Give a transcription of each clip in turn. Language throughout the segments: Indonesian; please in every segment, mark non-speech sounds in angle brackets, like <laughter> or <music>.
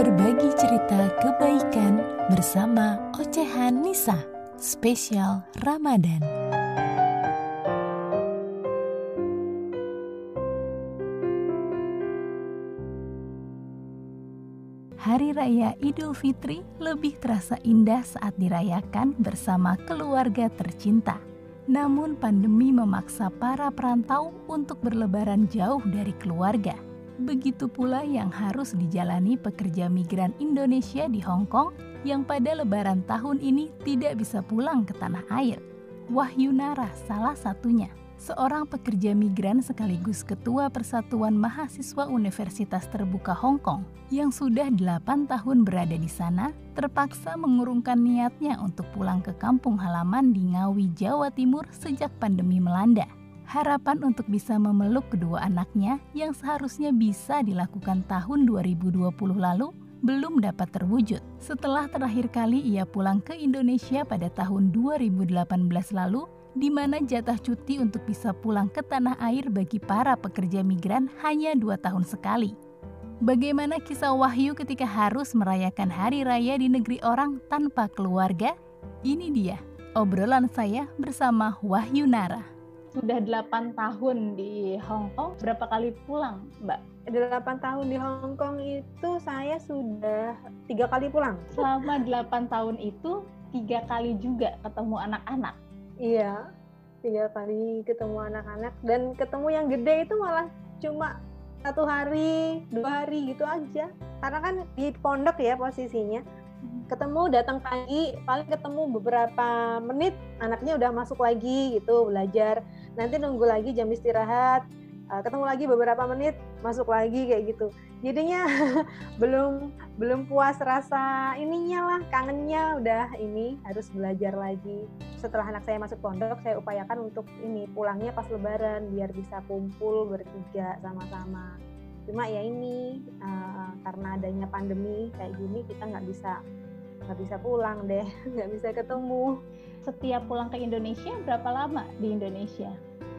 Berbagi cerita kebaikan bersama Ocehan Nisa, spesial Ramadan. Hari Raya Idul Fitri lebih terasa indah saat dirayakan bersama keluarga tercinta. Namun pandemi memaksa para perantau untuk berlebaran jauh dari keluarga. Begitu pula yang harus dijalani pekerja migran Indonesia di Hong Kong yang pada lebaran tahun ini tidak bisa pulang ke tanah air. Wahyu Nara salah satunya seorang pekerja migran sekaligus ketua Persatuan Mahasiswa Universitas Terbuka Hong Kong yang sudah 8 tahun berada di sana, terpaksa mengurungkan niatnya untuk pulang ke kampung halaman di Ngawi, Jawa Timur sejak pandemi melanda. Harapan untuk bisa memeluk kedua anaknya yang seharusnya bisa dilakukan tahun 2020 lalu belum dapat terwujud. Setelah terakhir kali ia pulang ke Indonesia pada tahun 2018 lalu, di mana jatah cuti untuk bisa pulang ke tanah air bagi para pekerja migran hanya dua tahun sekali. Bagaimana kisah Wahyu ketika harus merayakan hari raya di negeri orang tanpa keluarga? Ini dia, obrolan saya bersama Wahyu Nara. Sudah 8 tahun di Hong Kong, berapa kali pulang, Mbak? 8 tahun di Hong Kong itu saya sudah tiga kali pulang. Selama 8 tahun itu tiga kali juga ketemu anak-anak. Iya, tiga kali ketemu anak-anak dan ketemu yang gede itu malah cuma satu hari, dua hari gitu aja. Karena kan di pondok ya posisinya. Ketemu datang pagi, paling ketemu beberapa menit, anaknya udah masuk lagi gitu belajar. Nanti nunggu lagi jam istirahat, uh, ketemu lagi beberapa menit masuk lagi kayak gitu. Jadinya <laughs> belum belum puas rasa ininya lah kangennya udah ini harus belajar lagi. Setelah anak saya masuk pondok saya upayakan untuk ini pulangnya pas lebaran biar bisa kumpul bertiga sama-sama. Cuma ya ini uh, karena adanya pandemi kayak gini kita nggak bisa nggak bisa pulang deh <laughs> nggak bisa ketemu setiap pulang ke Indonesia berapa lama di Indonesia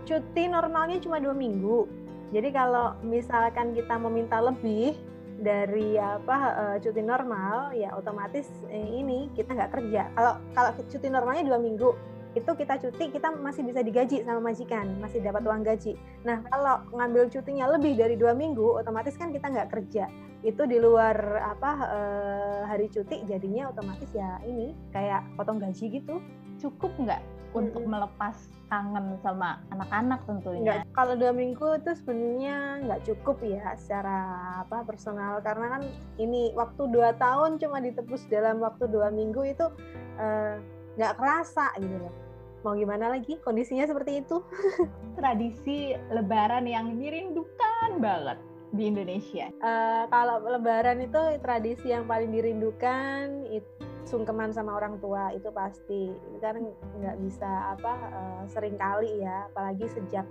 cuti normalnya cuma dua minggu. Jadi kalau misalkan kita meminta lebih dari apa uh, cuti normal, ya otomatis eh, ini kita nggak kerja. Kalau kalau cuti normalnya dua minggu, itu kita cuti kita masih bisa digaji sama majikan, masih dapat uang gaji. Nah kalau ngambil cutinya lebih dari dua minggu, otomatis kan kita nggak kerja. Itu di luar apa uh, hari cuti, jadinya otomatis ya ini kayak potong gaji gitu. Cukup nggak untuk melepas kangen sama anak-anak tentunya. Enggak, kalau dua minggu itu sebenarnya nggak cukup ya secara apa personal karena kan ini waktu dua tahun cuma ditebus dalam waktu dua minggu itu eh, nggak kerasa gitu loh. Mau gimana lagi kondisinya seperti itu. <laughs> Tradisi Lebaran yang dirindukan banget di Indonesia. Uh, kalau Lebaran itu tradisi yang paling dirindukan itu sungkeman sama orang tua itu pasti kan nggak bisa apa uh, sering kali ya apalagi sejak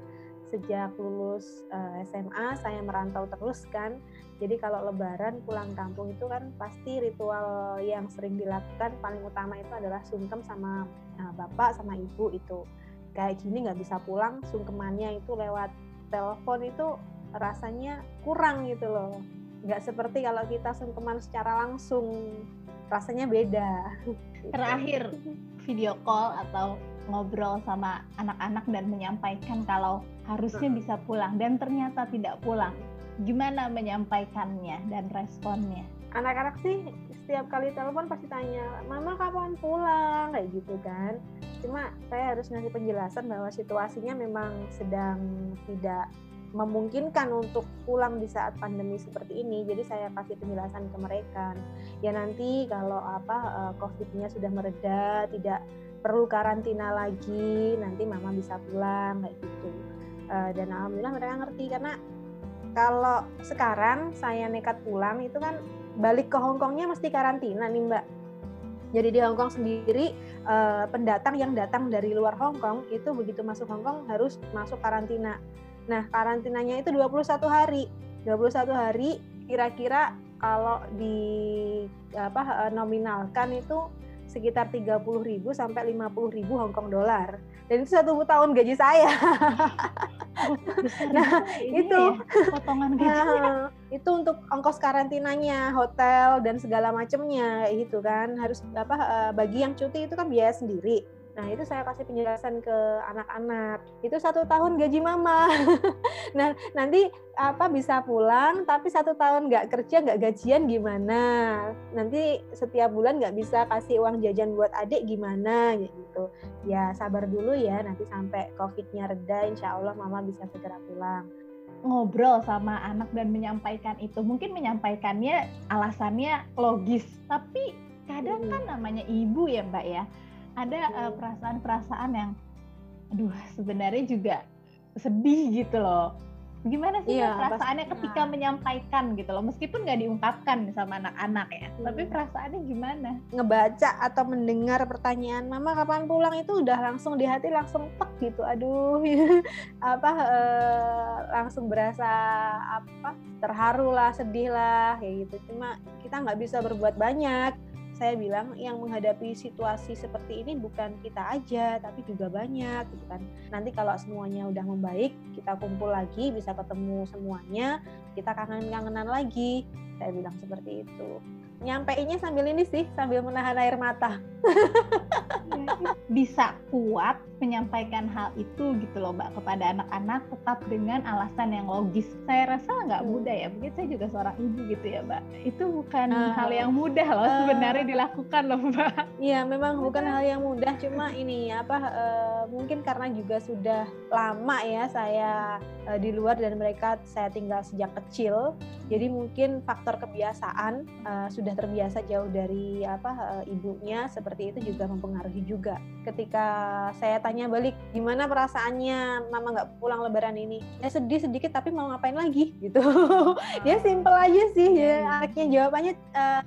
sejak lulus uh, eh, SMA saya merantau terus kan. Jadi kalau lebaran pulang kampung itu kan pasti ritual yang sering dilakukan paling utama itu adalah sungkem sama uh, bapak sama ibu itu. Kayak gini nggak bisa pulang sungkemannya itu lewat telepon itu rasanya kurang gitu loh. Nggak seperti kalau kita sungkeman secara langsung rasanya beda. <laughs> Terakhir video call atau ngobrol sama anak-anak dan menyampaikan kalau harusnya bisa pulang dan ternyata tidak pulang. Gimana menyampaikannya dan responnya? Anak-anak sih setiap kali telepon pasti tanya, "Mama kapan pulang?" kayak gitu kan. Cuma saya harus ngasih penjelasan bahwa situasinya memang sedang tidak memungkinkan untuk pulang di saat pandemi seperti ini. Jadi saya kasih penjelasan ke mereka. Ya nanti kalau apa uh, COVID-nya sudah mereda, tidak perlu karantina lagi, nanti mama bisa pulang kayak gitu. Uh, dan alhamdulillah mereka ngerti karena kalau sekarang saya nekat pulang itu kan balik ke Hongkongnya mesti karantina nih mbak. Jadi di Hongkong sendiri uh, pendatang yang datang dari luar Hongkong itu begitu masuk Hongkong harus masuk karantina Nah, karantinanya itu 21 hari. 21 hari kira-kira kalau di apa eh, nominalkan itu sekitar 30.000 sampai 50.000 Hong Kong dolar. Dan itu satu tahun gaji saya. <laughs> <laughs> Oh, nah itu ya, potongan. Nah, itu untuk ongkos karantinanya, hotel dan segala macamnya gitu kan harus apa eh, bagi yang cuti itu kan biaya sendiri. Nah itu saya kasih penjelasan ke anak-anak. Itu satu tahun gaji mama. <laughs> nah nanti apa bisa pulang, tapi satu tahun nggak kerja nggak gajian gimana? Nanti setiap bulan nggak bisa kasih uang jajan buat adik gimana gitu. Ya sabar dulu ya. Nanti sampai covidnya reda, insya Allah mama bisa segera pulang ngobrol sama anak dan menyampaikan itu mungkin menyampaikannya alasannya logis tapi kadang kan namanya ibu ya mbak ya ada uh, perasaan-perasaan yang aduh sebenarnya juga sedih gitu loh. Gimana sih iya, perasaannya pasti. ketika menyampaikan gitu loh? Meskipun nggak diungkapkan sama anak-anak ya hmm. tapi perasaannya gimana? Ngebaca atau mendengar pertanyaan mama kapan pulang? Itu udah langsung di hati langsung tek gitu aduh. <laughs> Apa uh, langsung berasa apa terharu lah sedih lah kayak gitu. Cuma kita nggak bisa berbuat banyak saya bilang yang menghadapi situasi seperti ini bukan kita aja tapi juga banyak gitu kan. Nanti kalau semuanya udah membaik kita kumpul lagi bisa ketemu semuanya kita kangen-kangenan lagi. Saya bilang seperti itu. Nyampeinnya sambil ini sih sambil menahan air mata <laughs> bisa kuat menyampaikan hal itu gitu loh mbak kepada anak-anak tetap dengan alasan yang logis. Saya rasa nggak hmm. mudah ya mungkin saya juga seorang ibu gitu ya mbak. Itu bukan uh, hal yang mudah loh uh, sebenarnya dilakukan loh mbak. Iya memang bukan hal yang mudah cuma ini apa uh, mungkin karena juga sudah lama ya saya uh, di luar dan mereka saya tinggal sejak kecil jadi mungkin faktor kebiasaan uh, sudah terbiasa jauh dari apa uh, ibunya seperti itu juga mempengaruhi juga. Ketika saya tanya balik gimana perasaannya? Mama nggak pulang lebaran ini? Ya sedih sedikit tapi mau ngapain lagi? <laughs> Gitu. Ya simple aja sih. Ya iya. anaknya jawabannya uh,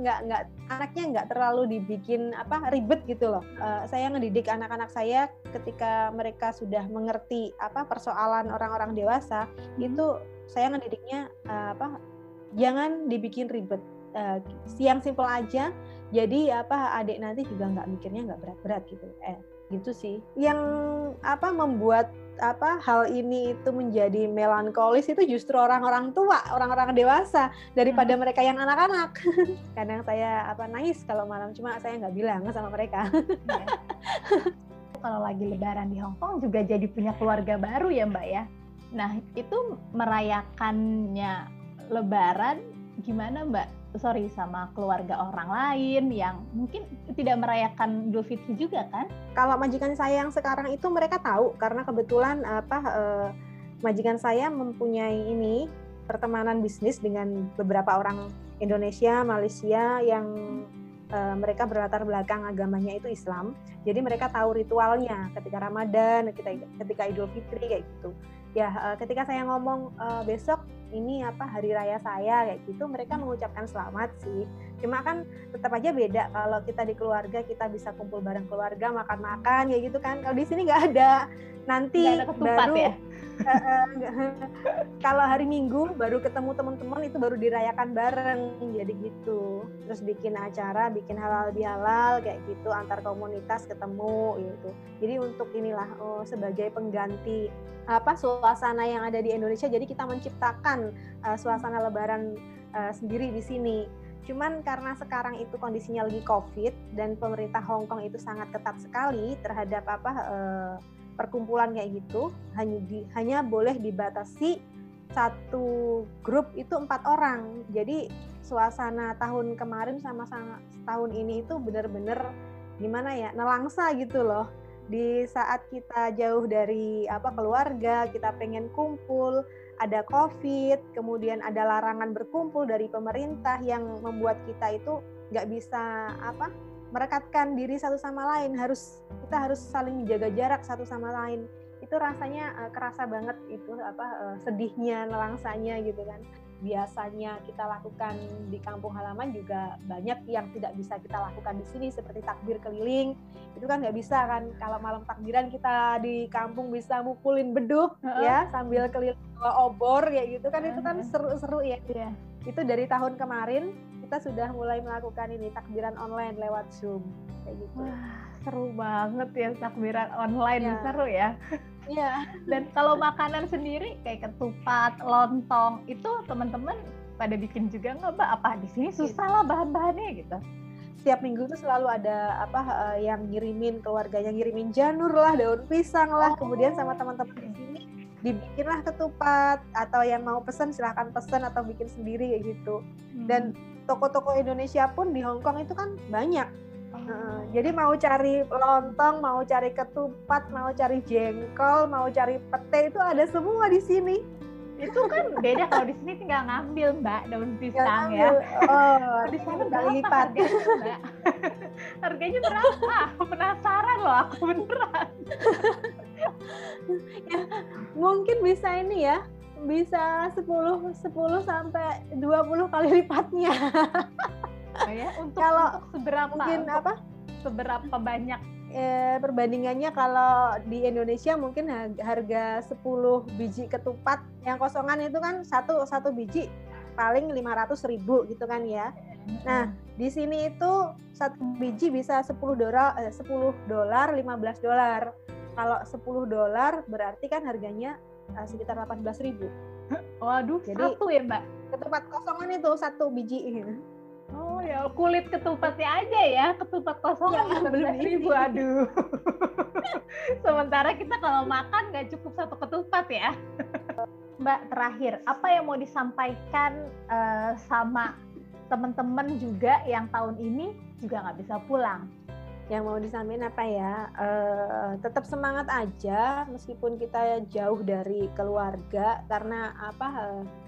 nggak nggak anaknya nggak terlalu dibikin apa ribet gitu loh. Uh, saya ngedidik anak-anak saya ketika mereka sudah mengerti apa persoalan orang-orang dewasa hmm. itu saya ngedidiknya uh, apa jangan dibikin ribet. Uh, siang simple aja jadi apa adik nanti juga nggak mikirnya nggak berat-berat gitu. Eh gitu sih. Yang apa membuat apa hal ini itu menjadi melankolis itu justru orang-orang tua orang-orang dewasa daripada hmm. mereka yang anak-anak. <laughs> Kadang saya apa nangis kalau malam cuma saya nggak bilang sama mereka. Ya. <laughs> kalau lagi lebaran di Hong Kong juga jadi punya keluarga baru ya mbak ya. Nah itu merayakannya lebaran gimana mbak sorry sama keluarga orang lain yang mungkin tidak merayakan Idul Fitri juga kan? Kalau majikan saya yang sekarang itu mereka tahu karena kebetulan apa eh, majikan saya mempunyai ini pertemanan bisnis dengan beberapa orang Indonesia, Malaysia yang eh, mereka berlatar belakang agamanya itu Islam. Jadi mereka tahu ritualnya ketika Ramadan, ketika ketika Idul Fitri kayak gitu. Ya, eh, ketika saya ngomong besok ini apa hari raya saya kayak gitu mereka mengucapkan selamat sih. Cuma kan tetap aja beda kalau kita di keluarga kita bisa kumpul bareng keluarga makan-makan kayak gitu kan. Kalau di sini nggak ada. Nanti ada baru ya? <laughs> Kalau hari Minggu baru ketemu teman-teman itu baru dirayakan bareng jadi gitu. Terus bikin acara bikin halal bihalal kayak gitu antar komunitas ketemu gitu. Jadi untuk inilah oh, sebagai pengganti apa suasana yang ada di Indonesia jadi kita menciptakan uh, suasana Lebaran uh, sendiri di sini. Cuman karena sekarang itu kondisinya lagi COVID dan pemerintah Hong Kong itu sangat ketat sekali terhadap apa uh, perkumpulan kayak gitu hanya di, hanya boleh dibatasi satu grup itu empat orang. Jadi suasana tahun kemarin sama sama tahun ini itu benar-benar gimana ya nelangsa gitu loh. Di saat kita jauh dari apa keluarga kita pengen kumpul ada covid kemudian ada larangan berkumpul dari pemerintah yang membuat kita itu nggak bisa apa merekatkan diri satu sama lain. Harus kita harus saling menjaga jarak satu sama lain. Itu rasanya uh, kerasa banget itu apa uh, sedihnya nelangsanya gitu kan biasanya kita lakukan di kampung halaman juga banyak yang tidak bisa kita lakukan di sini seperti takbir keliling itu kan nggak bisa kan kalau malam takbiran kita di kampung bisa mukulin beduk uh -uh. ya sambil keliling obor ya gitu kan uh -huh. itu kan seru-seru ya yeah. itu dari tahun kemarin kita sudah mulai melakukan ini takbiran online lewat Zoom kayak gitu. Wah, seru banget ya takbiran online, ya. seru ya. Iya. Dan kalau makanan sendiri kayak ketupat, lontong itu teman-teman pada bikin juga nggak mbak? Apa di sini susah lah bahan-bahannya gitu? Setiap minggu tuh selalu ada apa uh, yang ngirimin keluarganya ngirimin janur lah, daun pisang lah, oh. kemudian sama teman-teman di sini dibikinlah ketupat atau yang mau pesan silahkan pesan atau bikin sendiri kayak gitu. Hmm. Dan toko-toko Indonesia pun di Hong Kong itu kan banyak Uh, jadi mau cari lontong, mau cari ketupat, mau cari jengkol, mau cari pete itu ada semua di sini. Itu kan beda kalau di sini tinggal ngambil mbak daun pisang ya. Oh, di sana kali lipat. Harganya, harganya berapa? Penasaran loh aku beneran. ya, mungkin bisa ini ya, bisa 10 10 sampai 20 kali lipatnya. Ya, untuk, kalau untuk seberapa mungkin untuk apa? Seberapa banyak eh, perbandingannya kalau di Indonesia mungkin harga 10 biji ketupat yang kosongan itu kan satu satu biji paling 500 ribu gitu kan ya. Nah, di sini itu satu biji bisa 10 dolar eh, 10 dolar 15 dolar. Kalau 10 dolar berarti kan harganya eh, sekitar 18 ribu. Waduh, Jadi, satu ya Mbak? Ketupat kosongan itu satu biji. <laughs> Ya kulit ketupatnya aja ya ketupat kosong ya, belum ribu aduh. <laughs> Sementara kita kalau makan nggak cukup satu ketupat ya. Mbak terakhir apa yang mau disampaikan uh, sama teman-teman juga yang tahun ini juga nggak bisa pulang? Yang mau disampaikan apa ya? Uh, tetap semangat aja meskipun kita jauh dari keluarga karena apa? Uh,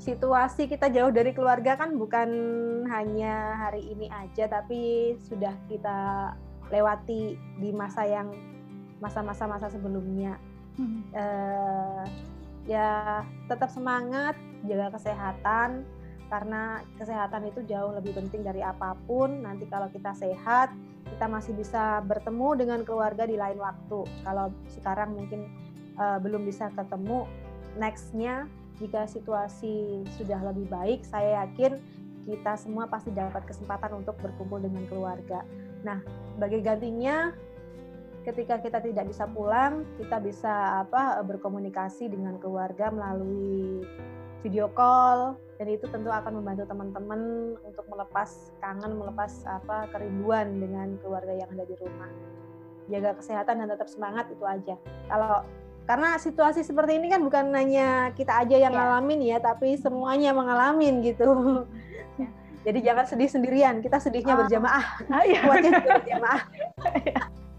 situasi kita jauh dari keluarga kan bukan hanya hari ini aja tapi sudah kita lewati di masa yang masa-masa masa sebelumnya. Hmm. uh, ya tetap semangat jaga kesehatan karena kesehatan itu jauh lebih penting dari apa pun. Nanti kalau kita sehat kita masih bisa bertemu dengan keluarga di lain waktu. Kalau sekarang mungkin uh, belum bisa ketemu nextnya jika situasi sudah lebih baik, saya yakin kita semua pasti dapat kesempatan untuk berkumpul dengan keluarga. Nah, sebagai gantinya ketika kita tidak bisa pulang, kita bisa apa berkomunikasi dengan keluarga melalui video call dan itu tentu akan membantu teman-teman untuk melepas kangen, melepas apa kerinduan dengan keluarga yang ada di rumah. Jaga kesehatan dan tetap semangat itu aja. Kalau karena situasi seperti ini kan bukan hanya kita aja yang ya. ngalamin ya, tapi semuanya mengalamin gitu. Ya. Jadi jangan sedih sendirian, kita sedihnya oh. berjamaah. Ah, <laughs> iya. berjamaah.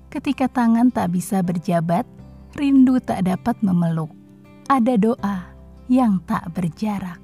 Ketika tangan tak bisa berjabat, rindu tak dapat memeluk. Ada doa yang tak berjarak.